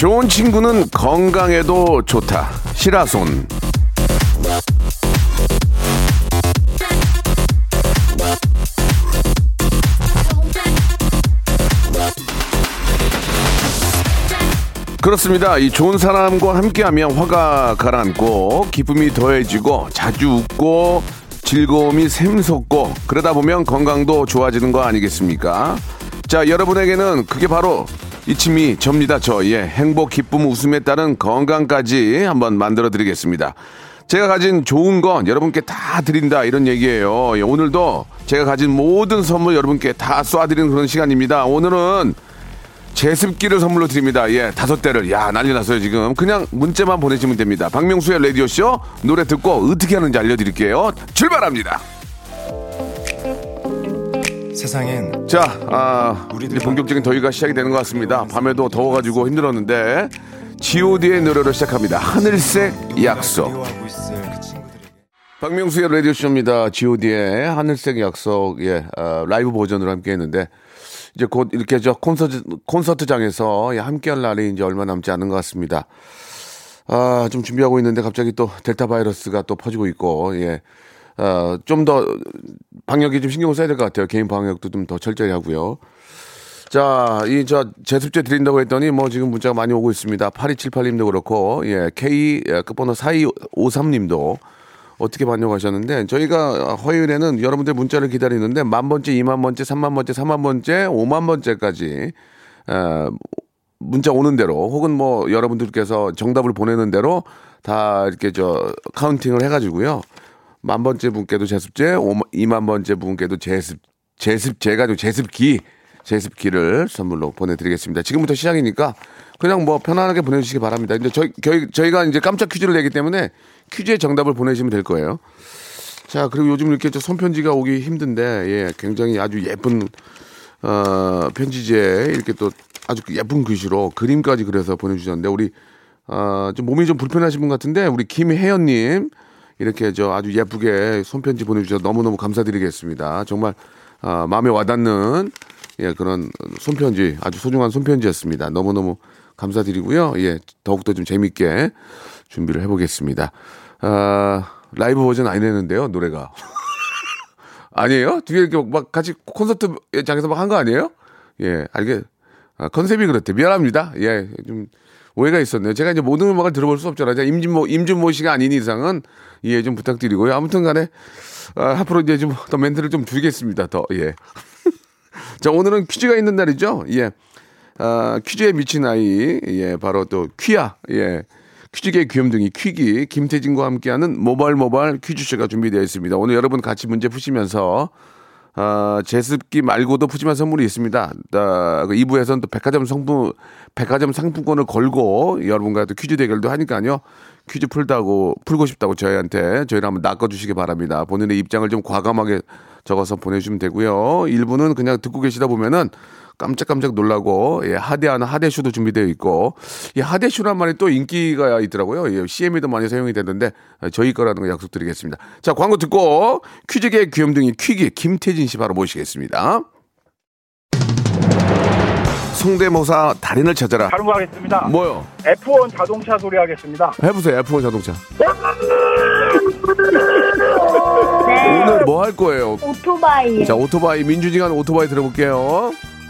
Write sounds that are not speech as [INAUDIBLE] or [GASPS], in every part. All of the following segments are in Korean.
좋은 친구는 건강에도 좋다. 시라손. 그렇습니다. 이 좋은 사람과 함께하면 화가 가라앉고 기쁨이 더해지고 자주 웃고 즐거움이 샘솟고 그러다 보면 건강도 좋아지는 거 아니겠습니까? 자, 여러분에게는 그게 바로 이침이 접니다. 저, 예. 행복, 기쁨, 웃음에 따른 건강까지 한번 만들어 드리겠습니다. 제가 가진 좋은 건 여러분께 다 드린다. 이런 얘기예요. 예, 오늘도 제가 가진 모든 선물 여러분께 다 쏴드리는 그런 시간입니다. 오늘은 제습기를 선물로 드립니다. 예, 다섯 대를. 야, 난리 났어요, 지금. 그냥 문자만 보내시면 됩니다. 박명수의 라디오쇼 노래 듣고 어떻게 하는지 알려드릴게요. 출발합니다. 세상엔 자, 아, 이제 본격적인 더위가 시작이 되는 것 같습니다. 밤에도 더워가지고 힘들었는데, god의 노래로 시작합니다. 하늘색 약속. 그 박명수의 라디오 쇼입니다. god의 하늘색 약속, 예, 아, 라이브 버전으로 함께 했는데, 이제 곧 이렇게 저 콘서트, 콘서트장에서 예, 함께 할 날이 이제 얼마 남지 않은 것 같습니다. 아, 좀 준비하고 있는데 갑자기 또 델타 바이러스가 또 퍼지고 있고, 예. 어, 좀 더 방역에 좀 신경을 써야 될 것 같아요. 개인 방역도 좀 더 철저히 하고요. 자, 이 저 제습제 드린다고 했더니 뭐 지금 문자가 많이 오고 있습니다. 8278님도 그렇고, 예, K 예, 끝번호 4253님도 어떻게 반영하셨는데 저희가 화요일에는 여러분들 문자를 기다리는데 만 번째, 이만 번째, 삼만 번째, 삼만 번째, 오만 번째까지 어, 문자 오는 대로 혹은 뭐 여러분들께서 정답을 보내는 대로 다 이렇게 저 카운팅을 해가지고요. 만 번째 분께도 제습제, 오만- 이만 번째 분께도 제습, 제습제가 아니고 제습기, 제습기를 선물로 보내드리겠습니다. 지금부터 시작이니까 그냥 뭐 편안하게 보내주시기 바랍니다. 이제 저희, 저희, 저희가 이제 깜짝 퀴즈를 내기 때문에 퀴즈의 정답을 보내시면 될 거예요. 자, 그리고 요즘 이렇게 저 손편지가 오기 힘든데, 예, 굉장히 아주 예쁜, 어, 편지지에 이렇게 또 아주 예쁜 글씨로 그림까지 그려서 보내주셨는데, 우리, 어, 좀 몸이 좀 불편하신 분 같은데, 우리 김혜연님, 이렇게 저 아주 예쁘게 손편지 보내주셔서 너무너무 감사드리겠습니다. 정말, 어, 마음에 와닿는, 예, 그런 손편지, 아주 소중한 손편지였습니다. 너무너무 감사드리고요. 예, 더욱더 좀 재밌게 준비를 해보겠습니다. 아, 라이브 버전 아니랬는데요, 노래가. [LAUGHS] 아니에요? 뒤에 이렇게 막 같이 콘서트장에서 막 한 거 아니에요? 예, 알게, 아, 컨셉이 그렇대. 미안합니다. 예, 좀 오해가 있었네요. 제가 이제 모든 음악을 들어볼 수 없잖아요. 임진모, 임준모 씨가 아닌 이상은 이해 좀 부탁드리고요. 아무튼 간에, 아, 앞으로 이제 좀 더 멘트를 좀 줄이겠습니다. 더, 예. [LAUGHS] 자, 오늘은 퀴즈가 있는 날이죠. 예. 아, 퀴즈에 미친 아이, 예, 바로 또 퀴야, 예. 퀴즈계 귀염둥이 퀴기, 김태진과 함께하는 모발 모발 퀴즈쇼가 준비되어 있습니다. 오늘 여러분 같이 문제 푸시면서, 아, 제습기 말고도 푸짐한 선물이 있습니다. 아, 그 2부에서는 또 백화점 상품, 백화점 상품권을 걸고 여러분과 또 퀴즈 대결도 하니까요. 퀴즈 풀다고, 풀고 싶다고 저희한테 저희를 한번 낚아주시기 바랍니다. 본인의 입장을 좀 과감하게 적어서 보내주시면 되고요. 일부는 그냥 듣고 계시다 보면은 깜짝깜짝 놀라고 예, 하대하는 하대쇼도 준비되어 있고 이 하대쇼란 말이 또 인기가 있더라고요. 예, CM에도 많이 사용이 되는데 아, 저희 거라는 거 약속드리겠습니다. 자 광고 듣고 퀴즈계 귀염둥이 퀴기 김태진 씨 바로 모시겠습니다. 성대모사 달인을 찾아라. 바로 가겠습니다. 뭐요? F1 자동차 소리 하겠습니다. 해보세요. F1 자동차. 오늘 뭐 할 거예요? 오토바이. 자 오토바이 민준이가 오토바이 들어볼게요.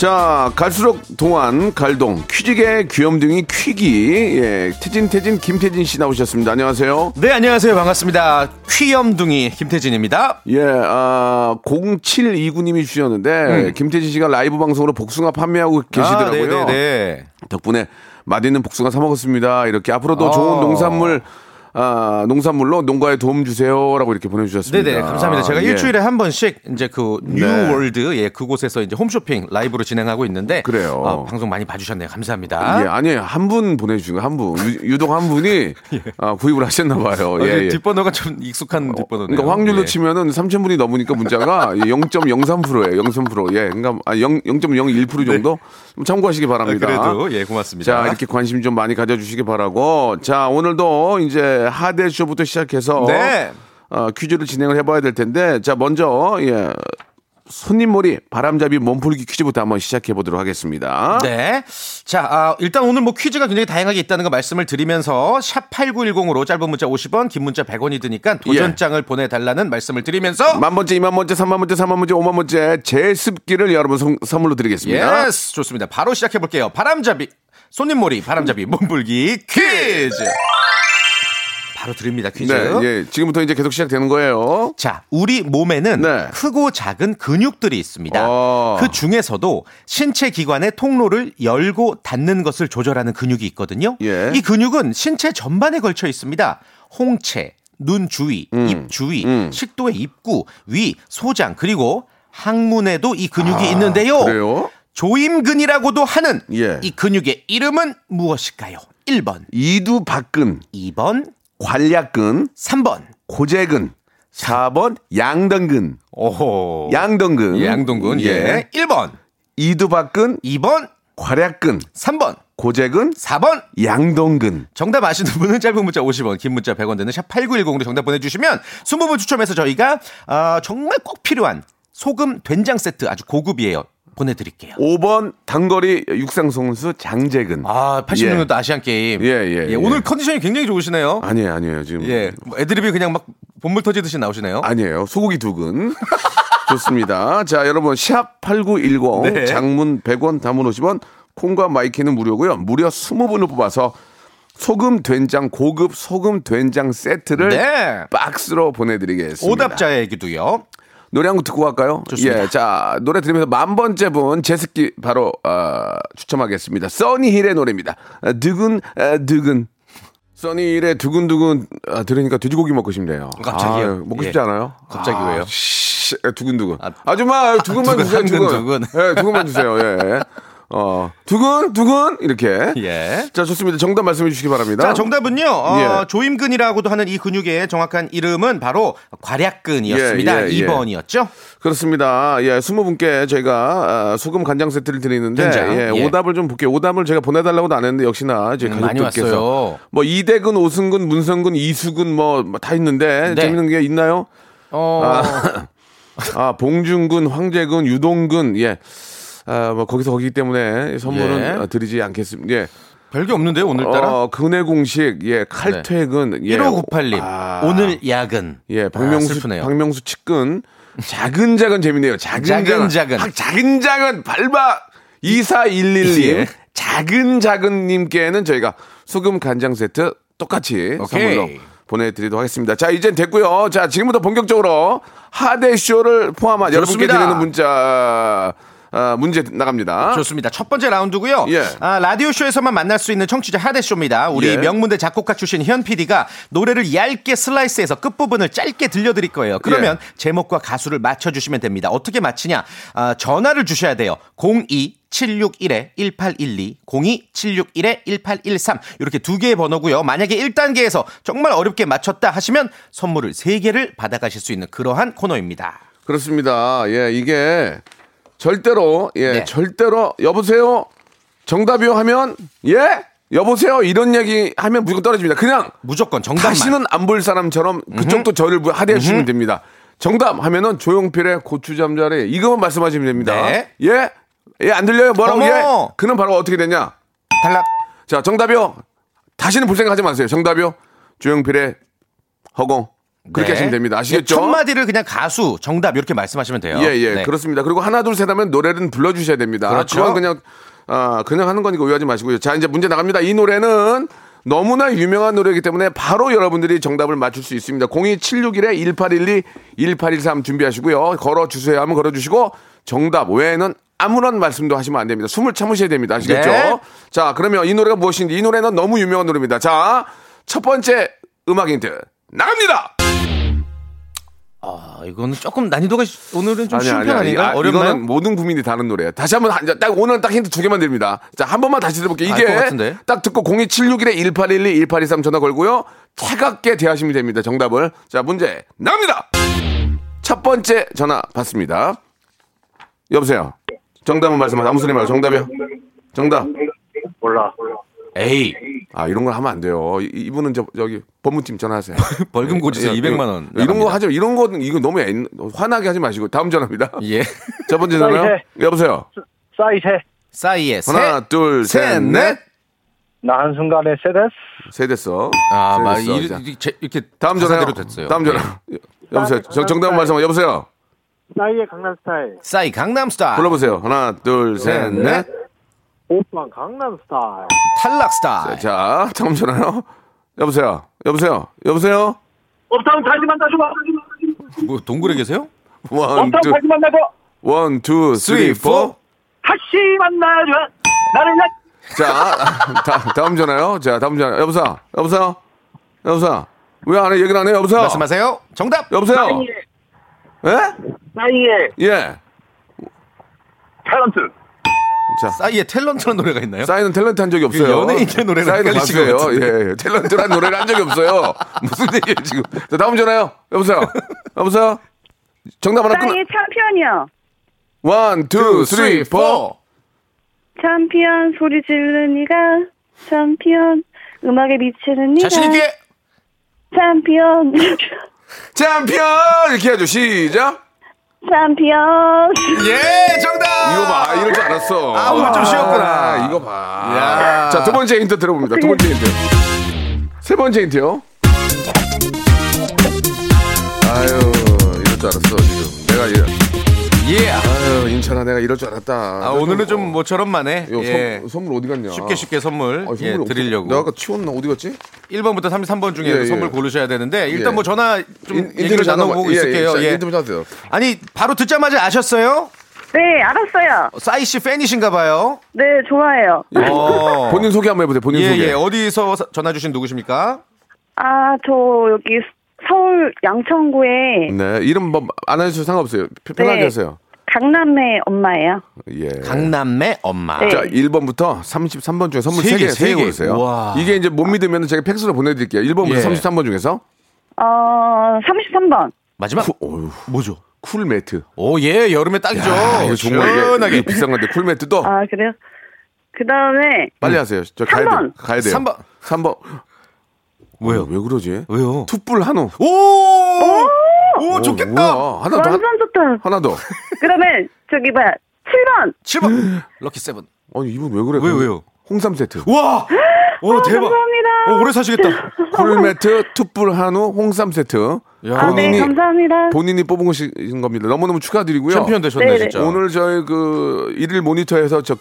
자, 갈수록 동안 갈동 퀴즈계 귀염둥이 퀴기 예, 태진 태진 김태진 씨 나오셨습니다. 안녕하세요. 네, 안녕하세요. 반갑습니다. 퀴염둥이 김태진입니다. 예, 아, 0729님이 주셨는데 김태진 씨가 라이브 방송으로 복숭아 판매하고 계시더라고요. 아, 네네네. 덕분에 맛있는 복숭아 사 먹었습니다. 이렇게 앞으로도 어. 좋은 농산물 아, 농산물로 농가에 도움 주세요라고 이렇게 보내주셨습니다. 네네, 감사합니다. 제가 예. 일주일에 한 번씩 이제 그 네. 뉴월드, 예, 그곳에서 이제 홈쇼핑 라이브로 진행하고 있는데. 그래요. 아, 방송 많이 봐주셨네요. 감사합니다. 예, 아니에요. 한분 보내주신 거, 한 분. 유, 독 한 분이 [LAUGHS] 아, 구입을 하셨나 봐요. 어, 예, 예. 뒷번호가 좀 익숙한 뒷번호네요. 그러니까 확률로 예. 치면은 3,000분이 넘으니까 문자가 [LAUGHS] 0.03%예요. 0.3%. 예. 그러니까 아, 0, 0.01% 정도? 좀 참고하시기 아, 바랍니다. 그래도, 예, 고맙습니다. 자, 이렇게 관심 좀 많이 가져주시기 바라고. 자, 오늘도 이제 하대쇼부터 시작해서 네. 어, 퀴즈를 진행을 해봐야 될 텐데, 자, 먼저, 예. 손님몰이 바람잡이 몸풀기 퀴즈부터 한번 시작해 보도록 하겠습니다. 네. 자, 아, 일단 오늘 뭐 퀴즈가 굉장히 다양하게 있다는 거 말씀을 드리면서 샵 8910으로 짧은 문자 50원, 긴 문자 100원이 드니까 도전장을 보내달라는 말씀을 드리면서 만 번째, 이만 번째, 삼만 번째, 사만 번째, 오만 번째 제습기를 여러분 선, 선물로 드리겠습니다. yes 좋습니다. 바로 시작해 볼게요. 바람잡이 손님몰이 바람잡이 몸풀기 퀴즈. 바로 드립니다 퀴즈. 네, 예. 지금부터 이제 계속 시작되는 거예요. 자, 우리 몸에는 네. 크고 작은 근육들이 있습니다. 어. 그 중에서도 신체 기관의 통로를 열고 닫는 것을 조절하는 근육이 있거든요. 예. 이 근육은 신체 전반에 걸쳐 있습니다. 홍채, 눈 주위, 음. 입 주위, 식도의 입구, 위, 소장, 그리고 항문에도 이 근육이 있는데요. 아, 그래요? 조임근이라고도 하는 예. 이 근육의 이름은 무엇일까요? 1번, 이두박근, 2번, 관략근, 3번. 고재근, 4번 양등근, 오호. 양등근. 예, 양동근. 예. 1번, 이두박근, 2번, 괄약근, 3번, 고재근, 4번. 양동근. 정답 아시는 분은 짧은 문자 50원, 긴 문자 100원 되는 샵 8910으로 정답 보내주시면 20분 추첨해서 저희가 아, 정말 꼭 필요한 소금 된장 세트 아주 고급이에요. 보내드릴게요. 5번 단거리 육상 선수 장재근. 아, 86년도 아시안 게임. 예, 예, 예. 오늘 컨디션이 굉장히 좋으시네요. 아니에요, 아니에요. 지금. 예. 뭐 애드립이 그냥 막 봇물 터지듯이 나오시네요. 아니에요. 소고기 두근. [LAUGHS] 좋습니다. 자, 여러분, 샵 8910, 네. 장문 100원, 단문 50원, 콩과 my K는 무료고요 무려 20분을 뽑아서 소금 된장, 고급 소금 된장 세트를 네. 박스로 보내드리겠습니다. 오답자에게도요. 노래 한 곡 듣고 갈까요? 좋습니다. 예, 자, 노래 들으면서 만 번째 분 제습기 바로 어, 추첨하겠습니다. 써니힐의 노래입니다. 아, 두근, 아, 두근. 써니힐의 두근두근 아, 들으니까 돼지고기 먹고 싶네요. 갑자기요? 아, 먹고 예. 싶지 않아요? 갑자기 아, 왜요? 씨, 두근두근. 아, 아, 줌마 두근만 두근, 주세요, 두근. 두근, 예, 두근만 주세요. 예. 어, 두근, 두근 이렇게. 예. 자, 좋습니다. 정답 말씀해 주시기 바랍니다. 자, 정답은요. 어, 예. 조임근이라고도 하는 이 근육의 정확한 이름은 바로 괄약근이었습니다. 예, 예, 예. 2번이었죠. 그렇습니다. 예, 스무 분께 저희가 아, 소금 간장 세트를 드리는데 된장, 예, 예. 오답을 좀 볼게요. 오답을 제가 보내달라고도 안 했는데 역시나 이제 음, 가족들께서. 뭐 이대근, 오승근, 문성근, 이수근 뭐 다 있는데 네. 재밌는 게 있나요? 어, 아 [LAUGHS] 봉준근, 황재근, 유동근 예. 아, 뭐 거기서 거기기 때문에 선물은 예. 아, 드리지 않겠습니다. 예. 별게 없는데요, 오늘따라. 어, 근해 공식 예, 칼퇴근 예. 1598님. 아. 오늘 야근. 예, 아, 박명수, 슬프네요. 박명수 측근. 작은 작은 재밌네요. 작은 작은. 작은 작은. 아, 작은 작은 밟아 2411님. 예. 작은 작은 님께는 저희가 소금 간장 세트 똑같이 오케이. 선물로 보내드리도록 하겠습니다. 자, 이젠 됐고요. 자, 지금부터 본격적으로 하대쇼를 포함한 여러분께 좋습니다. 드리는 문자 아, 문제 나갑니다. 좋습니다. 첫 번째 라운드고요. 예. 아, 라디오 쇼에서만 만날 수 있는 청취자 하대 쇼입니다. 우리 예. 명문대 작곡가 출신 현 PD가 노래를 얇게 슬라이스해서 끝 부분을 짧게 들려드릴 거예요. 그러면 예. 제목과 가수를 맞춰주시면 됩니다. 어떻게 맞히냐? 아, 전화를 주셔야 돼요. 02 761-1812, 02-761-1813 이렇게 두 개의 번호고요. 만약에 1단계에서 정말 어렵게 맞췄다 하시면 선물을 3개를 받아가실 수 있는 그러한 코너입니다. 그렇습니다. 예, 이게 절대로 예, 네. 절대로 여보세요. 정답이요 하면 예? 여보세요 이런 얘기 하면 무조건 떨어집니다. 그냥 무조건 정답만. 다시는 안 볼 사람처럼 그쪽도 저를 하대해 주시면 됩니다. 정답 하면은 조용필의 고추잠자리 이거만 말씀하시면 됩니다. 네. 예? 예, 안 들려요? 뭐라고? 어머. 예? 그는 바로 어떻게 되냐? 탈락. 자, 정답이요. 다시는 볼 생각 하지 마세요. 정답이요. 조용필의 허공. 그렇게 네. 하시면 됩니다. 아시겠죠? 첫 마디를 그냥 가수 정답 이렇게 말씀하시면 돼요. 예, 예, 네. 그렇습니다. 그리고 하나, 둘, 셋 하면 노래는 불러 주셔야 됩니다. 그렇죠. 그건 그냥, 아, 그냥 하는 거니까 오해하지 마시고요. 자, 이제 문제 나갑니다. 이 노래는 너무나 유명한 노래이기 때문에 바로 여러분들이 정답을 맞출 수 있습니다. 02761-1812, 1813 준비하시고요. 걸어 주세요 하면 걸어 주시고, 정답 외에는 아무런 말씀도 하시면 안 됩니다. 숨을 참으셔야 됩니다. 아시겠죠? 네. 자, 그러면 이 노래가 무엇인지, 이 노래는 너무 유명한 노래입니다. 자, 첫 번째 음악 힌트, 나갑니다! 아, 이거는 조금 난이도가 시- 오늘은 좀 아니야, 쉬운 편 아니야. 아닌가? 아, 어렵나요? 이거는 모든 국민이 다는 노래예요. 다시 한번 한- 딱 오늘 딱 힌트 두 개만 드립니다. 자, 한 번만 다시 들어볼게요. 알것 이게 같은데. 딱 듣고 02761에 1812, 1823 전화 걸고요. 차갑게 대하시면 됩니다. 정답을. 자, 문제 나옵니다. 첫 번째 전화 받습니다. 여보세요. 정답은 말씀하세요. 아무 소리 말고 정답이요. 정답. 몰라. 에이, 아, 이런 걸 하면 안 돼요. 이- 이분은 저, 저기 법무팀 전화하세요. [LAUGHS] 벌금 고지서 예, 200만 원. 이런 거 나갑니다. 하죠. 이런 거는 이거 너무 애- 화나게 하지 마시고 다음 전화입니다. 예. [LAUGHS] 첫 번째 전화요. 여보세요. 사이세. 싸이의 하나, 셋, 둘, 셋, 넷. 나 한순간에 새 됐어. 새 됐어. 아, 새 막. 이, 이렇게 다음 전화요. 가사대로 됐어요. 다음 전화. 예. 여보세요. 정, 정답 말씀. 여보세요. 싸이의 강남 스타일. 싸이 강남 스타일. 불러보세요. 하나, 둘, 셋, 넷. 오빠 강남 스타일. 탈락 스타일. 자, 다음 전화요. 여보세요. 여보세요. 여보세요. 업타운 다시 만나줘. 뭐 동굴에 계세요? one, 업타운 two, 다시 만나줘. one, two, three, four. 다시 만나줘. 나를 나. 자, 다, 다음 전화요. 자, 다음 전화. 여보세요. 여보세요. 여보세요. 왜 안 해? 얘기를 안 해요? 여보세요. 말씀하세요. 정답. 여보세요. 예? 나이의 예. 탤런트. 자, 싸이의 탤런트라는 노래가 있나요? 싸이는 탤런트 한 적이 없어요. 그 연예인들 노래랑 싸이는 헷갈리신 것 가수예요. 같은데. 예, 예. 탤런트란 노래를 한 적이 없어요. [LAUGHS] 무슨 얘기예요, 지금. 자, 다음 전화요. 여보세요. 여보세요. 정답 하나 끊어. 싸이의 챔피언이요. one, two, three, four. 챔피언 소리 지르는 니가 챔피언 음악에 미치는 니가 자신 있게. 챔피언 챔피언! 이렇게 해야죠. 시작. 챔피언 예, 정답. 이거 봐. 이럴 줄 알았어. 아, 오늘 좀 쉬웠구나. 아, 이거 봐. 야. 자, 두 번째 힌트 들어봅니다. 두 번째 힌트. 세 번째 힌트요. 아유, 이럴 줄 알았어, 지금. 내가, 이- 예. 아유, 인천아, 내가 이럴 줄 알았다. 아, 오늘은 좀 모처럼만해. 이거 예. 선, 선물 어디 갔냐? 쉽게 쉽게 선물, 아, 예. 드리려고. 내가 아까 치웠나? 어디 갔지? 1번부터 33번 중에 예, 예. 선물 고르셔야 되는데 일단 예. 뭐 전화 좀 인- 얘기를 나눠보고 예, 있을게요. 예. 예. 인터넷 하세요. 아니 바로 듣자마자 아셨어요? 네 알았어요 싸이 씨 팬이신가 봐요. 네 좋아해요 어. [LAUGHS] 본인 소개 한번 해보세요. 본인 예, 소개. 예. 어디서 사- 전화 주신 누구십니까? 아 저 여기 서울 양천구에 네, 이름 뭐 안 해주셔도 상관없어요. 편- 편하게 네. 하세요. 강남의 엄마예요 예. 강남매 엄마. 네. 자, 1번부터 33번 중에 선물 세 3개, 개, 3개 세 개. 고르세요. 우와. 이게 이제 못 믿으면 제가 팩스로 보내드릴게요. 1번부터 예. 33번 중에서. 어 33번 마지막 쿠, 어휴, 뭐죠? cool mat. 오, 예, 여름에 딱이죠. 야, 이거 정말 시원하게. 이게 비싼 건데 cool mat도 아 그래요 그 다음에 빨리 하세요. 저 가야 삼 번. 돼요. 가야 돼요. 3번. 3번. 왜요? 왜 그러지? 왜요? 투뿔 한우. 오! 오, 어, 좋겠다. 뭐야. 하나 더. 완전 좋다 하나 더. 그러면 저기 뭐야 7번 7번. [GASPS] lucky seven. 아니, 이분 왜 그래? 왜요, 왜요? 홍삼 세트. 와! 오, 대박. 감사합니다. 오, 오래 사시겠다. [LAUGHS] cool mat, 투뿔 한우, 홍삼 세트. 야. 아, 네, 감사합니다. 본인이 뽑은 것인 겁니다. 너무너무 축하드리고요. 챔피언 되셨네, 네네. 진짜. 오늘 저희 그 일일 모니터에서 저,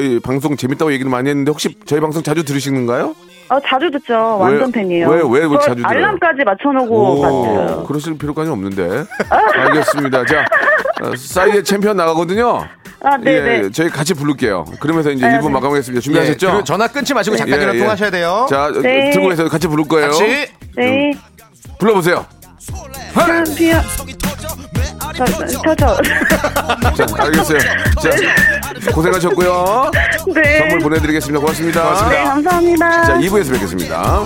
희 방송 재밌다고 얘기를 많이 했는데 혹시 저희 방송 자주 들으시는가요? 어, 자주 듣죠. 완전 왜- 팬이에요. 왜- 왜저 자주 들어요? 알람까지 맞춰놓고 봤어요. 그러실 필요까지 없는데. 알겠습니다. 자, 어, 싸이의 챔피언 나가거든요. 아, 네, 네. 예, 저희 같이 부를게요. 그러면서 이제 네, 1부 네. 마감하겠습니다. 예, 준비하셨죠? 그리고 전화 끊지 마시고 잠깐이라도 예, 예. 통화하셔야 돼요. 자, 네. 들고 계세요. 같이 부를 거예요. 같이. 네. 불러보세요. 저, 저, 저. 자, 알겠어요. 자, 고생하셨고요. 네. 선물 보내드리겠습니다. 고맙습니다. 네, 감사합니다. 자, 2부에서 뵙겠습니다.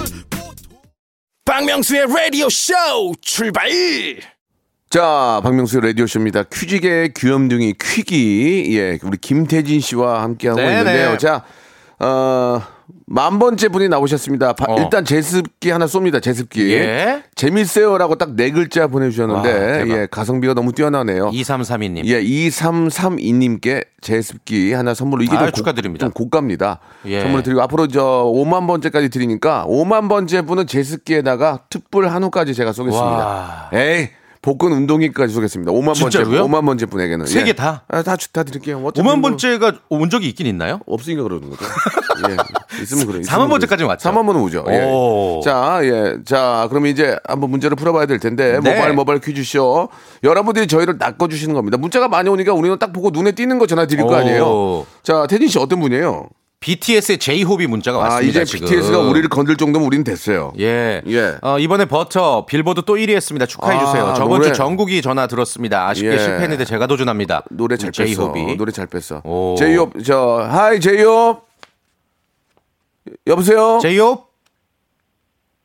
박명수의 라디오 쇼 출발 자, 박명수 라디오쇼입니다. 퀴직의 귀염둥이 퀴기. 예, 우리 김태진 씨와 함께하고 네네. 있는데요. 자, 어, 만 번째 분이 나오셨습니다. 바- 어. 일단 제습기 하나 쏩니다. 제습기. 예. 재밌어요라고 딱 네 글자 보내주셨는데, 와. 예, 가성비가 너무 뛰어나네요. 2332님. 예, 2332님께 제습기 하나 선물로 이게 좀, 고, 축하드립니다. 좀 고가입니다. 예. 선물을 드리고 앞으로 저 5만 번째까지 드리니까 5만 번째 분은 제습기에다가 특불 한우까지 제가 쏘겠습니다. 와. 에이. 복근 운동기까지 쏘겠습니다. 5만 번째 진짜로요? 5만 번째 분에게는 세 개 다? 아, 다, 주- 다 드릴게요. 어차피 5만 뭐 번째가 온 적이 있긴 있나요? 없으니까 그러는 거죠. 예. 있으면 그래. 4만 번째까지는 왔죠? 4만 번은 오죠. 예. 오. 자, 예. 자, 그럼 이제 한번 문제를 풀어봐야 될 텐데 네. 모바일 모바일 퀴즈쇼 여러분들이 저희를 낚아주시는 겁니다. 문자가 많이 오니까 우리는 딱 보고 눈에 띄는 거 전화 드릴 거 오. 아니에요. 자, 태진 씨 어떤 분이에요? BTS의 제이홉이 문자가 아, 왔습니다. 이제 지금. BTS가 우리를 건들 정도면 우리는 됐어요. 예. 예. 어, 이번에 버터 빌보드 또 1위 했습니다. 축하해 아, 주세요. 저번 노래. 주 정국이 전화 들었습니다. 아쉽게 예. 실패했는데 제가 도전합니다. 노래 잘 뺐어. 제이홉이. 노래 잘 뺐어. 오. 제이홉, 저, hi, 제이홉. 여보세요? 제이홉?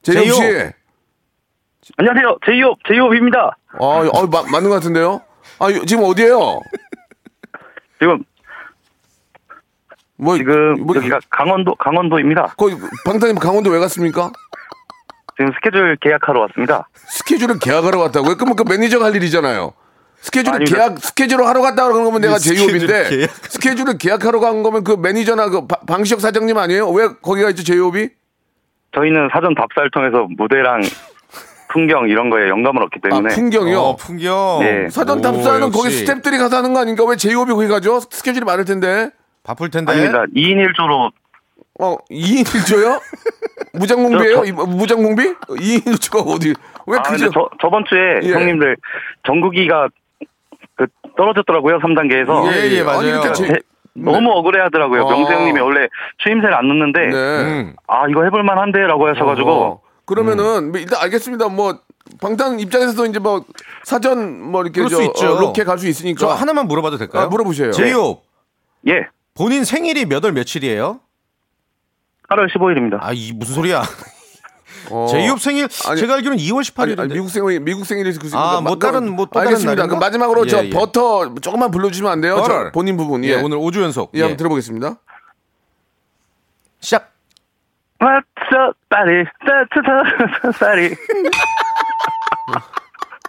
제이홉 씨. 안녕하세요. 제이홉, 제이홉입니다. 아, 어, 마- 맞는 것 같은데요? 아, 지금 어디에요? 지금, 뭐, 지금, 뭐, 여기가 강원도, 강원도입니다. 거기 방탄님 강원도 왜 갔습니까? 지금 스케줄 계약하러 왔습니다. 스케줄을 계약하러 왔다고요? 그러면 그 매니저가 할 일이잖아요. 스케줄을 아닙니다. 계약 스케줄을 하러 갔다 그런 거면 내가 스케줄 제이홉인데 계약. 스케줄을 계약하러 간 거면 그 매니저나 그 바- 방시혁 사장님 아니에요? 왜 거기가 있죠 제이홉이? 저희는 사전 답사를 통해서 무대랑 풍경 이런 거에 영감을 얻기 아 때문에. 풍경이요. 어, 풍경. 네. 사전 오, 답사는. 거기 스탭들이 가서 하는 거 아닌가? 왜 제이홉이 거기 가죠? 스케줄이 많을 텐데. 바쁠 텐데. 아닙니다. 2인 1조로 어 2인 1조요? [LAUGHS] 무장공비예요? 이- 무장공비? 2인 1조가 어디? 왜 아, 그죠? 저, 저번 주에 예. 형님들 전국이가 그 떨어졌더라고요. 3단계에서. 예, 예, 맞아요. 아니, 그러니까 제- 너무 억울해 하더라고요. 어. 명수 형님이 원래 추임새를 안 넣는데, 네. 음. 아, 이거 해볼 만 한데? 라고 하셔 가지고, 어, 그러면은 뭐 일단 알겠습니다. 뭐 방탄 입장에서도 이제 뭐 사전 뭐 이렇게 저 수 있죠. 어, 로켓 갈 수 있으니까 저 하나만 물어봐도 될까요? 아, 물어보세요. 제이홉. 예, 본인 생일이 몇 월 며칠이에요? 8월 15일입니다. 아, 이 무슨 소리야? 어. [LAUGHS] 제이홉 생일 아니, 제가 알기로는 2월 18일인데. 아니, 미국 생일 미국 생일이 그 아, 뭐 다른 뭐또 다른 알겠습니다. 날인가? 그럼 마지막으로 저 예, 예. 버터 조금만 불러 주시면 안 돼요? 저 버터. 본인 부분. 예, 예, 오늘 5주 연속. 예, 예. 한번 들어보겠습니다. 시작. What's up, buddy? buddy?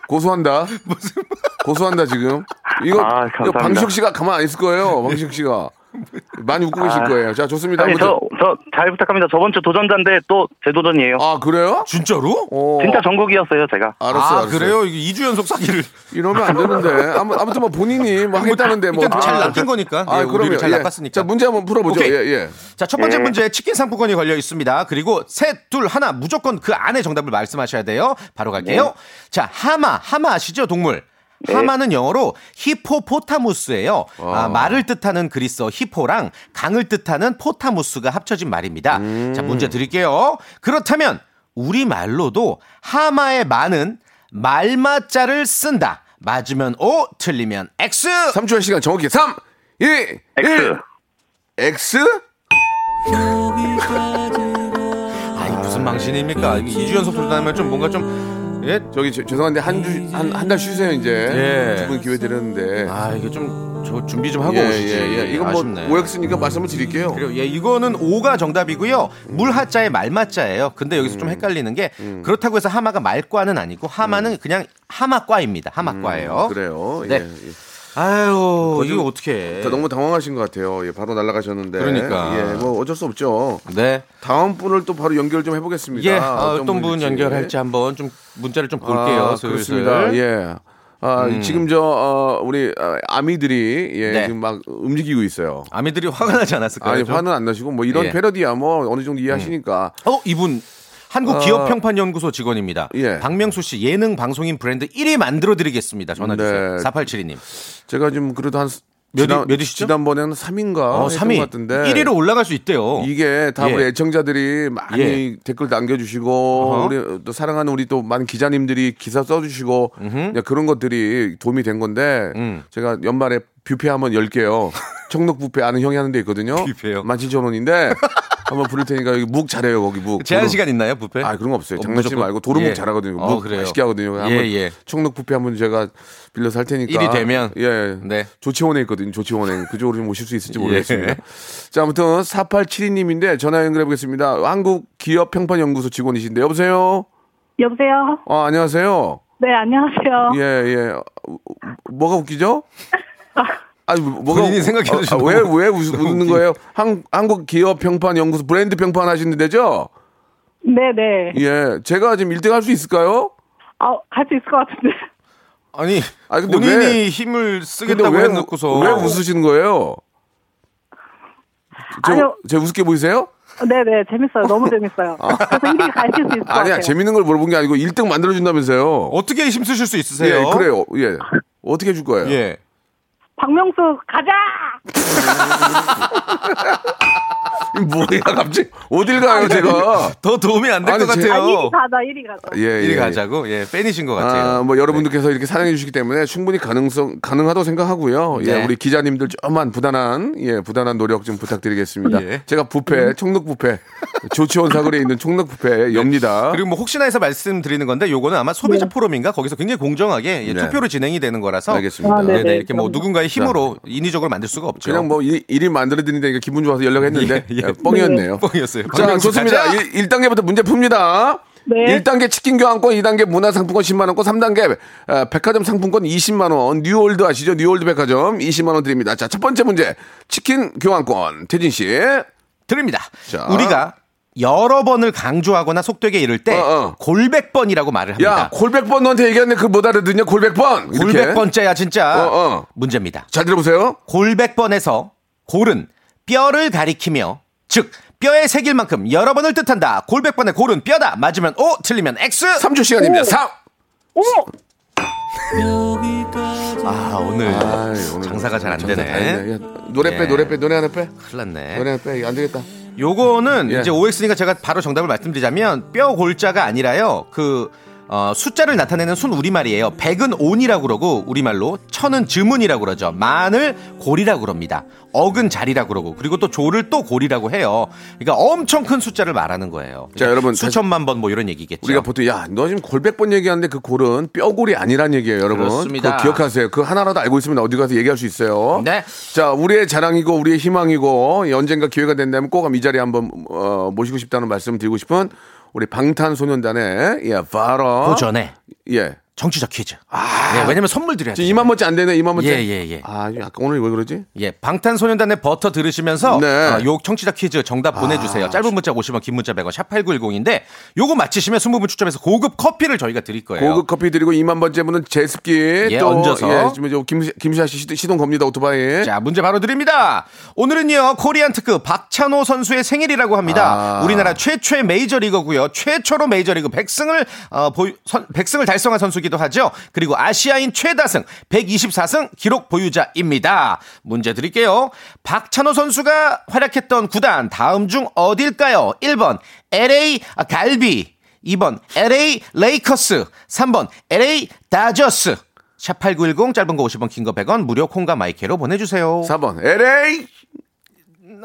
고소한다. 무슨 고소한다 지금. 이거, 아, 이거. 방식 씨가 가만 안 있을 거예요. 방식 씨가 [LAUGHS] 많이 웃고 계실 아. 거예요. 자 좋습니다. 아니, 저, 저, 잘 부탁합니다. 저번 주 도전자인데 또 제 도전이에요. 아 그래요? 진짜로? 어. 진짜 전국이었어요, 제가. 알았어. 아, 알았어. 그래요? 이게 2주 연속 사기를. 이러면 안 되는데. 아무, 아무튼 뭐 본인이 뭐 하겠다는데 뭐. 일단 잘 아, 낚인 거니까. 아, 예, 우리를 잘 예. 낚았으니까. 자, 문제 한번 풀어보죠. 오케이. 예, 예. 자, 첫 번째 예. 문제 치킨 상품권이 걸려 있습니다. 그리고 셋, 둘, 하나 무조건 그 안에 정답을 말씀하셔야 돼요. 바로 갈게요. 자, 하마, 하마 아시죠? 동물. 하마는 영어로 히포포타무스예요. 아, 말을 뜻하는 그리스어 히포랑 강을 뜻하는 포타무스가 합쳐진 말입니다. 자, 문제 드릴게요. 그렇다면 우리 말로도 하마의 마는 말마자를 쓴다. 맞으면 O, 틀리면 X. 3초의 시간 정확히 3, 2, 1. X. X? 아, 이게 무슨 망신입니까? 2주 연속 도전하면 좀 뭔가 좀 예? 저기 저- 죄송한데 한 주 한 한 달 쉬세요 이제. 예. 두 분 기회 드렸는데. 아, 이게 좀 저 준비 좀 하고 예, 오시지. 예, 예. 이건 뭐 아쉽네. OX니까 말씀을 드릴게요. 그리고 예, 이거는 오가 정답이고요. 물하자의 말마자예요. 근데 여기서 음. 좀 헷갈리는 게 그렇다고 해서 하마가 말과는 아니고 하마는 그냥 하마과입니다. 하마과예요. 음. 그래요. 네. 예. 예. 아유, 이거 어떻게? 저 너무 당황하신 것 같아요. 예, 바로 날아가셨는데. 그러니까. 예, 뭐 어쩔 수 없죠. 네. 다음 분을 또 바로 연결 좀 해보겠습니다. 예, 어, 어떤 분 분일지. 연결할지 한번 좀 문자를 좀 볼게요. 아. 그렇습니다. 예. 아, 지금 저 어, 우리 아, 아미들이 예, 네. 지금 막 움직이고 있어요. 아미들이 화가 나지 않았을까요? 아니 좀? 화는 안 나시고 뭐 이런 예. 패러디야 뭐 어느 정도 이해하시니까 어, 이분 한국 기업 평판 연구소 직원입니다. 예. 박명수 씨 예능 방송인 브랜드 1위 만들어 드리겠습니다. 전화 주세요. 네. 4872님. 제가 좀 그래도 한몇 위- 지난, 몇 위시죠? 지난번에는 3인가 어, 했던 3위. 것 같은데 1위로 올라갈 수 있대요. 이게 다 예. 우리 애청자들이 많이 예. 댓글 남겨주시고 어허. 우리 또 사랑하는 우리 또 많은 기자님들이 기사 써주시고 그런 것들이 도움이 된 건데 음. 제가 연말에 뷔페 한번 열게요. [LAUGHS] 청록 뷔페 아는 형이 하는 데 있거든요. 뷔페요? 17,000원인데 [LAUGHS] 한번 부를 테니까 여기 묵 잘해요 거기 묵. 제한 시간 있나요, 뷔페? 아 그런 거 없어요. 어, 장난치지 무조건- 말고 도루묵 예. 잘하거든요. 어, 묵 그래요? 맛있게 하거든요. 한번 예, 예. 청록 뷔페 한번 제가 빌려서 할 테니까 일이 되면? 예 네. 조치원에 있거든요. 조치원에 그쪽으로 좀 오실 수 있을지 모르겠습니다. 예. 자 아무튼 4872님인데 전화 연결해 보겠습니다. 한국 기업 평판 연구소 직원이신데 여보세요. 여보세요? 아 안녕하세요. 네, 안녕하세요. 예 예. 어, 뭐가 웃기죠? [LAUGHS] 아니 뭐가 본인이 웃- 생각해 아, 주시는 왜, 거고. 왜 웃, 웃는 거예요? 한, 한국 기업 평판 연구소 브랜드 평판 하시는 데죠? 네 네. 예. 제가 지금 1등 할 수 있을까요? 아, 할 수 있을 것 같은데. 아니, 아, 근데 본인이 왜- 힘을 쓰겠다고 왜, 해놓고서 왜 웃으시는 거예요? 저, 아니요. 제 우습게 보이세요? 네네, 재밌어요. 너무 재밌어요. 그래서 1위 가실 수 있을 것 아. 아니야, 같아요. 재밌는 걸 물어본 게 아니고 1등 만들어준다면서요. 어떻게 힘쓰실 수 있으세요? 예, 그래요. 예. 어떻게 해줄 거예요? 예. 박명수, 가자! [LAUGHS] 뭐야, 갑자기. 어딜 가요, 제가? 더 도움이 안 될것 제- 아, 같아요. 1위 가자, 1위 가자. 예, 이리 예. 가자고. 예, 팬이신 것 같아요. 아, 뭐 여러분들께서 이렇게 사랑해 주시기 때문에 충분히 가능성 가능하다고 생각하고요. 예, 네. 우리 기자님들 좀만 부단한 예, 부단한 노력 좀 부탁드리겠습니다. 예. 제가 부페, 청록 부페, 조치원 사거리에 있는 청록 부페 엽니다. 그리고 뭐 혹시나 해서 말씀드리는 건데 요거는 아마 소비자 포럼인가 거기서 굉장히 공정하게 예, 네. 투표로 진행이 되는 거라서 알겠습니다. 아, 네, 네네. 네, 이렇게 뭐 누군가의 힘으로 인위적으로 만들 수가 없죠. 그냥 뭐 일, 일이 만들어 드린다니까 기분 좋아서 연락했는데 [LAUGHS] 예, 예. 예, 뻥이었네요. 뻥이었어요. 자, 좋습니다. 가자! 1, 단계부터 문제 풉니다. 네. 1단계 치킨 교환권, 2단계 문화상품권 10만원권, 3단계 어, 백화점 상품권 20만원, 뉴올드 아시죠? 뉴올드 백화점 20만원 드립니다. 자, 첫 번째 문제. 치킨 교환권. 태진씨. 드립니다. 자. 우리가 여러 번을 강조하거나 속되게 이를 때 어, 어. 골백번이라고 말을 합니다. 야, 골백번 너한테 얘기했는데 그거 못 알아듣냐? 골백번. 골백번째야 진짜. 어, 어. 문제입니다. 잘 들어보세요. 골백번에서 골은 뼈를 가리키며 즉 뼈에 새길 만큼 여러 번을 뜻한다. 골백번의 골은 뼈다. 맞으면 O, 틀리면 X. 3초 시간입니다. 3. 오! 아 오늘 아이, 오늘 장사가 잘안 장사 되네. 야, 노래 빼, 예. 노래 빼, 노래 하나 빼. 큰일 났네. 노래 하나 빼. 안 되겠다. 요거는 예. 이제 OX니까 제가 바로 정답을 말씀드리자면 뼈 골자가 아니라요. 그 어, 숫자를 나타내는 순 우리말이에요. 백은 온이라고 그러고 우리말로 천은 즈문이라고 그러죠. 만을 골이라고 그럽니다. 억은 자리라고 그러고 그리고 또 조를 또 골이라고 해요. 그러니까 엄청 큰 숫자를 말하는 거예요. 자, 여러분, 수천만 번 뭐 이런 얘기겠죠. 우리가 보통 야, 너 지금 골백번 얘기하는데 그 골은 뼈골이 아니란 얘기예요, 여러분. 그렇습니다. 그거 기억하세요. 그 하나라도 알고 있으면 어디 가서 얘기할 수 있어요. 네. 자, 우리의 자랑이고 우리의 희망이고 예, 언젠가 기회가 된다면 꼭 이 자리에 한번 어, 모시고 싶다는 말씀 드리고 싶은 우리 방탄소년단의 예, 바로 그 전에 예. 정치적 퀴즈. 네, 왜냐면 선물 드려야죠. 2만 번째 안 되네. 2만 번째. 예, 예, 예. 아, 아까 오늘 왜 그러지? 예, 방탄소년단의 버터 들으시면서 네. 아, 어, 요 청취자 퀴즈 정답 보내주세요. 짧은 문자 50원, 긴 문자 100원, 샵 8910인데 요거 맞히시면 20분 추첨해서 고급 커피를 저희가 드릴 거예요. 고급 커피 드리고 2만 번째 분은 제습기 예, 또 얹어서. 예, 지금 저 김, 김시아 씨 시동, 겁니다. 오토바이. 자, 문제 바로 드립니다. 오늘은요, 코리안 특급 박찬호 선수의 생일이라고 합니다. 아. 우리나라 최초의 메이저리거고요. 최초로 메이저리그 100승을, 어, 보유, 선, 100승을 달성한 선수기 도 하죠. 그리고 아시아인 최다승 124승 기록 보유자입니다. 문제 드릴게요. 박찬호 선수가 활약했던 구단 다음 중 어딜까요? 1번 LA 갈비, 2번 LA 레이커스, 3번 LA 다저스. 샵8910 짧은 거 50원 긴 거 100원 무료 콩과 my K로 보내주세요. 4번 LA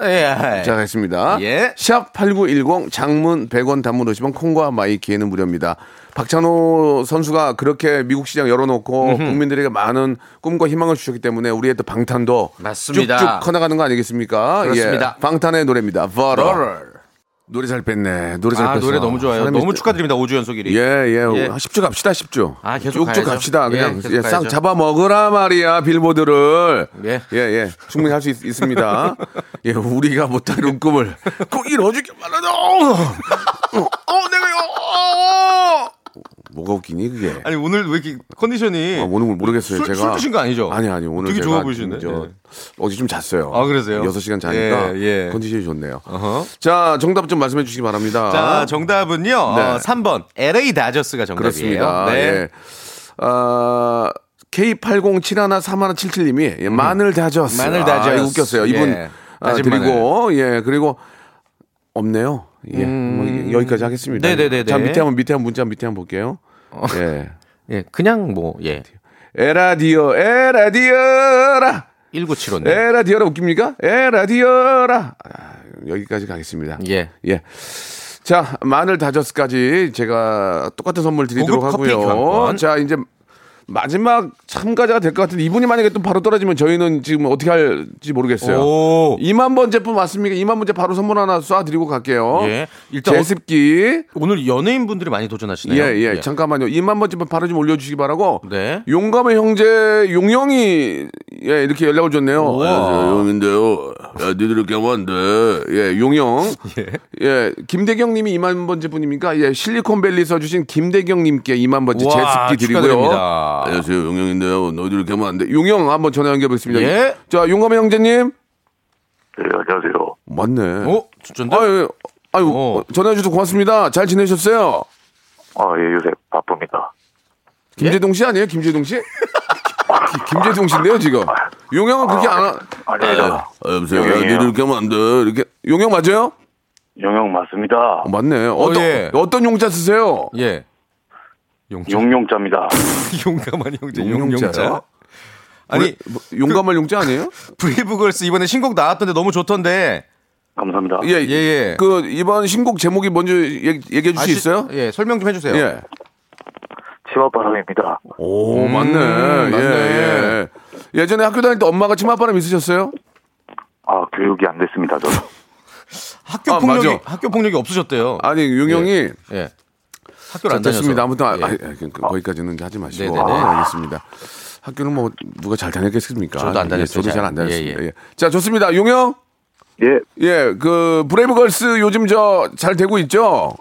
예. 자, 했습니다. 예. 샵8910 장문 100원 단문 50원 콩과 my K는 무료입니다. 박찬호 선수가 그렇게 미국 시장 열어놓고 국민들에게 많은 꿈과 희망을 주셨기 때문에 우리의 또 방탄도 맞습니다. 쭉쭉 커나가는 거 아니겠습니까? 그렇습니다. 예. 방탄의 노래입니다. 버러. 노래 잘 뺐네. 노래 잘 아, 뺐어. 노래 너무 좋아요. 너무 또- 축하드립니다. 5주 연속 1위. 예, 예. 예. 10주 갑시다, 10주. 아, 계속 쭉쭉. 갑시다. 그냥 예, 계속 예, 싹 가야죠. 잡아 먹으라 말이야, 빌보드를. 예. 예, 예. 충분히 할 수 있습니다. 예, 우리가 못한 이런 꿈을 꼭 이뤄주길 바라다. 어, 어, 내가요. 어. 뭐가 웃기니, 그게? 아니 오늘 왜 이렇게 컨디션이 아, 오늘 모르겠어요. 술- 제가 술 드신 거 아니죠? 아니 아니 오늘 되게 좋아 보이시네. 저 예. 어제 좀 잤어요. 아, 그러세요? 6 시간 자니까 예, 예. 컨디션이 좋네요. 어허. 자, 정답 좀 말씀해 주시기 바랍니다. 자, 정답은요. 네. 어, 3번 LA 다저스가 정답이에요. 그렇습니다. 네. 예. 아, K80713177님이 예, 마늘 다졌어. 마늘 아, 다졌어. 이거 웃겼어요. 이분 예. 아, 드리고 예 그리고 없네요. 예, 뭐 여기까지 하겠습니다. 음. 네네네네. 어. 자 밑에 한번 밑에 한번 문자 밑에 한번 볼게요. 예. [LAUGHS] 예, 그냥 뭐, 예. 에라디오 에라디오라 1975님. 에라디오라 웃깁니까? 에라디오라 아, 여기까지 가겠습니다. 예. 예. 자, 마늘 다저스까지 제가 똑같은 선물 드리도록 하고요. 자, 이제 마지막 참가자가 될 것 같은데 이분이 만약에 또 바로 떨어지면 저희는 지금 어떻게 할지 모르겠어요. 오. 2만 번 제품 맞습니까? 2만 번째 바로 선물 하나 쏴드리고 갈게요. 예. 일단 어- 제습기. 오늘 연예인분들이 많이 도전하시네요. 예, 예, 잠깐만요. 2만 번 제품 바로 좀 올려주시기 바라고. 네. 용감의 형제 용영이 예 이렇게 연락을 줬네요. 안녕하세요, 용인데요. 야, 니들 이렇게 하면. 예, 용영. 예. 김대경 님이 2만 번째 분입니까? 예, 실리콘밸리 써주신 김대경 님께 2만 번째 우와, 제습기 드리고요. 축하드립니다. 안녕하세요, 용영인데요. 너희들 이렇게 하면 안 돼. 용영 한번 전화 연결하겠습니다. 예. 자, 용감의 형제님. 네, 안녕하세요. 맞네. 어, 진짜인데? 아유, 아유, 어. 전화해 주셔서 고맙습니다. 잘 지내셨어요? 아, 예, 요새 바쁩니다. 김재동 씨 아니에요? 김재동 씨? 기- [LAUGHS] 김재동 씨인데요, 지금. 용형은 그렇게 안, 하... 아니에요. 아, 여보세요. 야. 니들 이렇게 하면 안 돼. 이렇게. 용형 맞아요? 용형 맞습니다. 어, 맞네. 어떤, 예. 어떤 용자 쓰세요? 예. 용자. 용용자입니다. [LAUGHS] 용감한 형제. 용용자요? 용용자. 아니, 뭐, 용감할 용자 아니에요? [LAUGHS] 브레이브걸스 이번에 신곡 나왔던데 너무 좋던데. 감사합니다. 예, 예, 예. 그, 이번 신곡 제목이 뭔지 얘기, 해줄수 아시- 있어요? 예, 설명 좀 해주세요. 예. 치맛바람입니다. 오, 음, 맞네. 맞네. 예, 예. 예전에 학교 다닐 때 엄마가 치맛바람 있으셨어요? 아, 교육이 안 됐습니다, 저도. [LAUGHS] 학교 아, 폭력이 맞아. 학교 폭력이 없으셨대요. 아니, 용형이. 예. 학교를 안 자, 다녀서. 됐습니다. 아무튼 아, 예. 아, 그, 그, 거기까지는 하지 마시고 네네네. 아, 알겠습니다. 학교는 뭐 누가 잘 다녔겠습니까? 저도 안 예, 다녔어요, 저도 잘안 잘. 다녔습니다. 예, 예. 자 좋습니다. 용형 예, 예 그 브레이브걸스 요즘 저 잘 되고 있죠?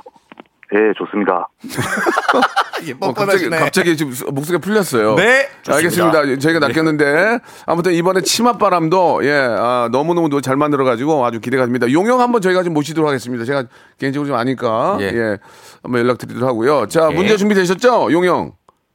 예, 좋습니다. [LAUGHS] 어, 갑자기 갑자기 지금 목소리가 풀렸어요. 네, 알겠습니다. 저희가 낚였는데 아무튼 이번에 치맛바람도 예 아, 너무 너무 잘 만들어 가지고 아주 기대가 됩니다. 용영 한번 저희가 좀 모시도록 하겠습니다. 제가 개인적으로 좀 아니까 예, 예. 한번 연락 드리도록 하고요. 자 예. 문제 준비되셨죠, 용영?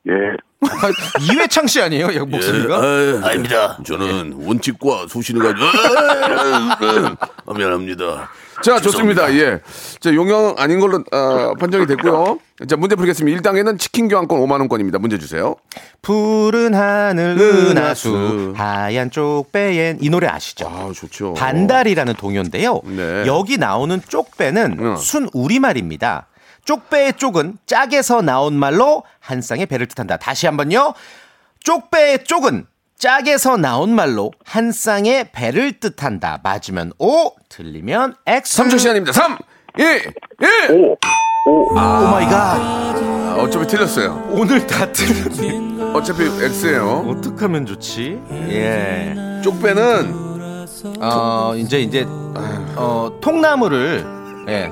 예, [LAUGHS] 이회창 씨 아니에요? 이 목소리가? 아닙니다. 저는 원칙과 소신을 가지고 [LAUGHS] 아, 미안합니다. 자, 좋습니다. 예. 자, 용영 아닌 걸로 어, 판정이 됐고요. 자, 문제 풀겠습니다. 1단계는 치킨 교환권 5만 원권입니다. 문제 주세요. 푸른 하늘 은하수. 하얀 쪽배엔 이 노래 아시죠? 아, 좋죠. 반달이라는 동요인데요. 네. 여기 나오는 쪽배는 어. 순 우리말입니다. 쪽배의 쪽은 짝에서 나온 말로 한 쌍의 배를 뜻한다. 다시 한번요. 쪽배의 쪽은 짝에서 나온 말로 한 쌍의 배를 뜻한다. 맞으면 O, 틀리면 X. 3초 시간입니다. 3, 2, 1. 오, 오, oh my God. 아, 어차피 틀렸어요. 오늘 다 틀렸네. 어차피 X예요. 어떡하면 좋지? 예. 쪽배는 어, 이제 이제 어, 통나무를 예.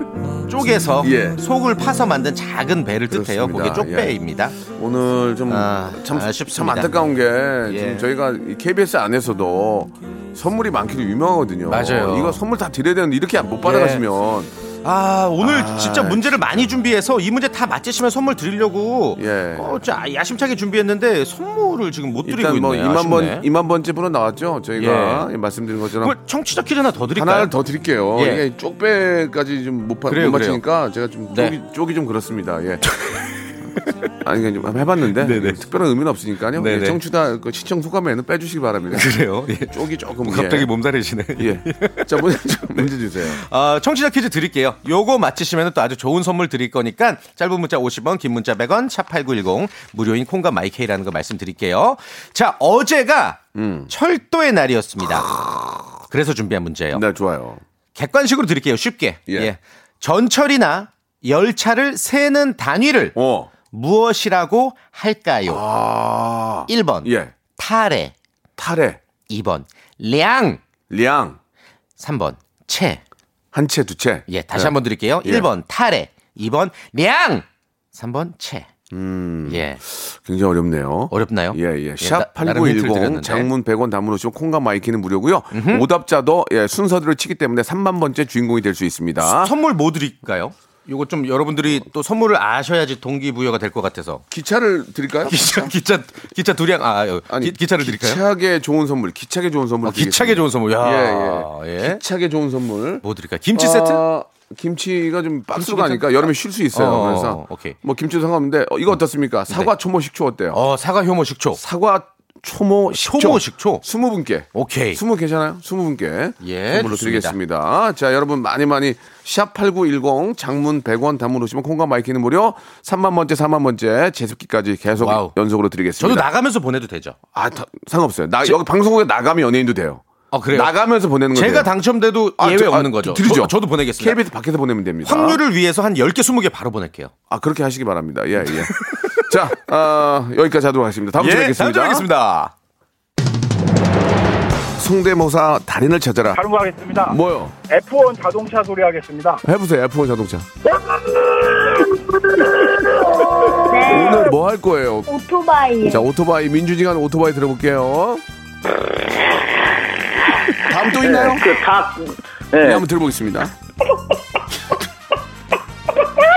쪼개서 예. 속을 파서 만든 작은 배를 뜻해요. 그렇습니다. 그게 쪽배입니다. 오늘 좀 아, 참, 참 아쉽습니다. 안타까운 게 예. 지금 저희가 이 KBS 안에서도 선물이 많기로 유명하거든요. 맞아요. 이거 선물 다 드려야 되는데 이렇게 못 받아가시면 아 오늘 진짜 문제를 많이 준비해서 이 문제 다 맞히시면 선물 드리려고 예. 어, 자, 야심차게 준비했는데 선물을 지금 못 드리고 일단 뭐 있네요. 2만 번 아쉽네. 2만 번째 분은 나왔죠. 저희가 말씀드린 것처럼 청취자 퀴즈 하나 더 드릴까요? 하나를 더 드릴게요. 예. 이게 쪽배까지 좀못 맞히니까 제가 좀 네. 쪽이, 쪽이 좀 그렇습니다. 예. [LAUGHS] 아니 그냥 좀 한번 해봤는데 특별한 의미는 없으니까요. 네네. 예, 청취자 그 시청 소감에는 빼주시기 바랍니다. 그래요. 예. 쪽이 조금 갑자기 예. 몸살이시네. 예. [LAUGHS] 자 [LAUGHS] 문제 주세요. 어, 청취자 퀴즈 드릴게요. 요거 맞히시면 또 아주 좋은 선물 드릴 거니까 짧은 문자 50원, 긴 문자 100원, 샵 8910 무료인 콩과 마이케이라는 거 말씀드릴게요. 자, 어제가 철도의 날이었습니다. 그래서 준비한 문제예요. 네 좋아요. 객관식으로 드릴게요. 쉽게. 예. 예. 전철이나 열차를 세는 단위를 어. 무엇이라고 할까요? 아. 1번 예. 타래 2번 량, 량. 3번 채. 한 채, 두 채. 예, 다시 네. 한번 드릴게요. 예. 1번 타래, 2번 량, 3번 채. 음, 예. 굉장히 어렵네요. 어렵나요? 예, 예. 나- 나름 힌트를 샵8910 드렸는데. 장문 100원 담으시고 콩과 마이키는 무료고요. 오답자도 예, 순서대로 치기 때문에 3만 번째 주인공이 될 수 있습니다. 선물 뭐 드릴까요? 요거 좀 여러분들이 또 선물을 아셔야지 동기부여가 될 것 같아서. 기차를 드릴까요? [LAUGHS] 기차 기차 기차 두량 아 기, 기차를 드릴까요? 기차게 좋은 선물, 기차게 좋은 선물. 어, 기차게 좋은 선물. 야. 예, 예. 예. 기차게 좋은 선물. 뭐 드릴까요? 김치 세트? 아, 김치가 좀 박스로 김치 가니까 여름에 쉴 수 있어요. 어, 그래서 오케이. 뭐 김치도 상관없는데 어, 이거 어떻습니까? 사과 초모 식초 어때요? 어, 사과 효모 식초. 사과 초모 식초. 초모 식초. 20분께. 오케이. 20 괜찮아요? 20분께. 예, 선물로 좋습니다. 드리겠습니다. 자, 여러분 많이 많이 샵8910 장문 100원 단문 50원 콩과 my K는 무료 3만 번째, 4만 번째 제습기까지 계속 wow. 연속으로 드리겠습니다. 저도 나가면서 보내도 되죠. 아, 다- 상관없어요. 나 여기 방송국에 나가면 연예인도 돼요. 아, 그래요? 나가면서 보내는 거예요. 제가 당첨돼도 아, 예외 저- 아, 없는 거죠. 드리죠. 저, 도 보내겠습니다. KBS 밖에서 보내면 됩니다. 확률을 위해서 한 10개, 20개 바로 보낼게요. 아 그렇게 하시기 바랍니다. 예 예. [LAUGHS] 자 어, 여기까지 하도록 하겠습니다. 다음 주에 예, 뵙겠습니다. 다음 주에 뵙겠습니다. 성대모사 달인을 찾아라. 다른 거 하겠습니다. 뭐요? F1 자동차 소리 하겠습니다. 해보세요. F1 자동차. 네. 오늘 뭐 할 거예요? 오토바이. 자 오토바이 민주지간 오토바이 들어볼게요. 다음 또 있나요? 그 닭. 네, 네. 한번 들어보겠습니다.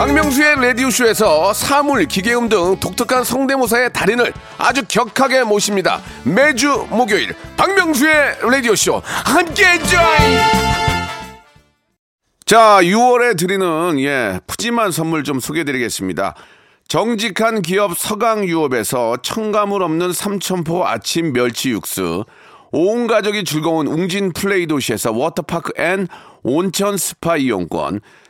박명수의 라디오쇼에서 사물, 기계음 등 독특한 성대모사의 달인을 아주 격하게 모십니다. 매주 목요일 박명수의 라디오쇼 함께해 줘요. 자, 6월에 드리는 예 푸짐한 선물 좀 소개드리겠습니다. 정직한 기업 서강유업에서 첨가물 없는 삼천포 아침 멸치 육수, 온 가족이 즐거운 웅진 플레이 도시에서 워터파크 and 온천 스파 이용권,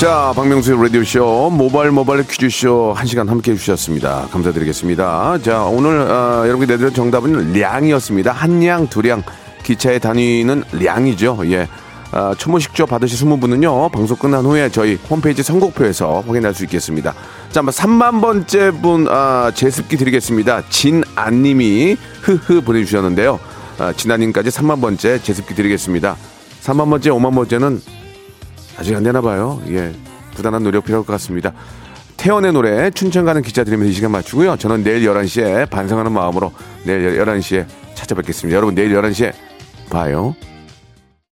자, 박명수의 라디오쇼, 모바일 모바일 퀴즈쇼 한 시간 함께 해주셨습니다. 감사드리겠습니다. 자, 오늘, 어, 여러분께 내드린 정답은 량이었습니다. 한 량, 두 량. 기차의 단위는 량이죠. 예. 아, 초모식조 받으실 20분은요, 방송 끝난 후에 저희 홈페이지 선곡표에서 확인할 수 있겠습니다. 자, 한번 3만 번째 분, 아, 제습기 드리겠습니다. 진안님이 흐흐 보내주셨는데요. 아, 진안님까지 3만 번째 제습기 드리겠습니다. 3만 번째, 5만 번째는 아직 안 되나 봐요. 예. 부단한 노력 필요할 것 같습니다. 태연의 노래 춘천 가는 기자 드리면서 이 시간 맞추고요. 저는 내일 11시에 반성하는 마음으로 내일 11시에 찾아뵙겠습니다. 여러분 내일 11시에 봐요.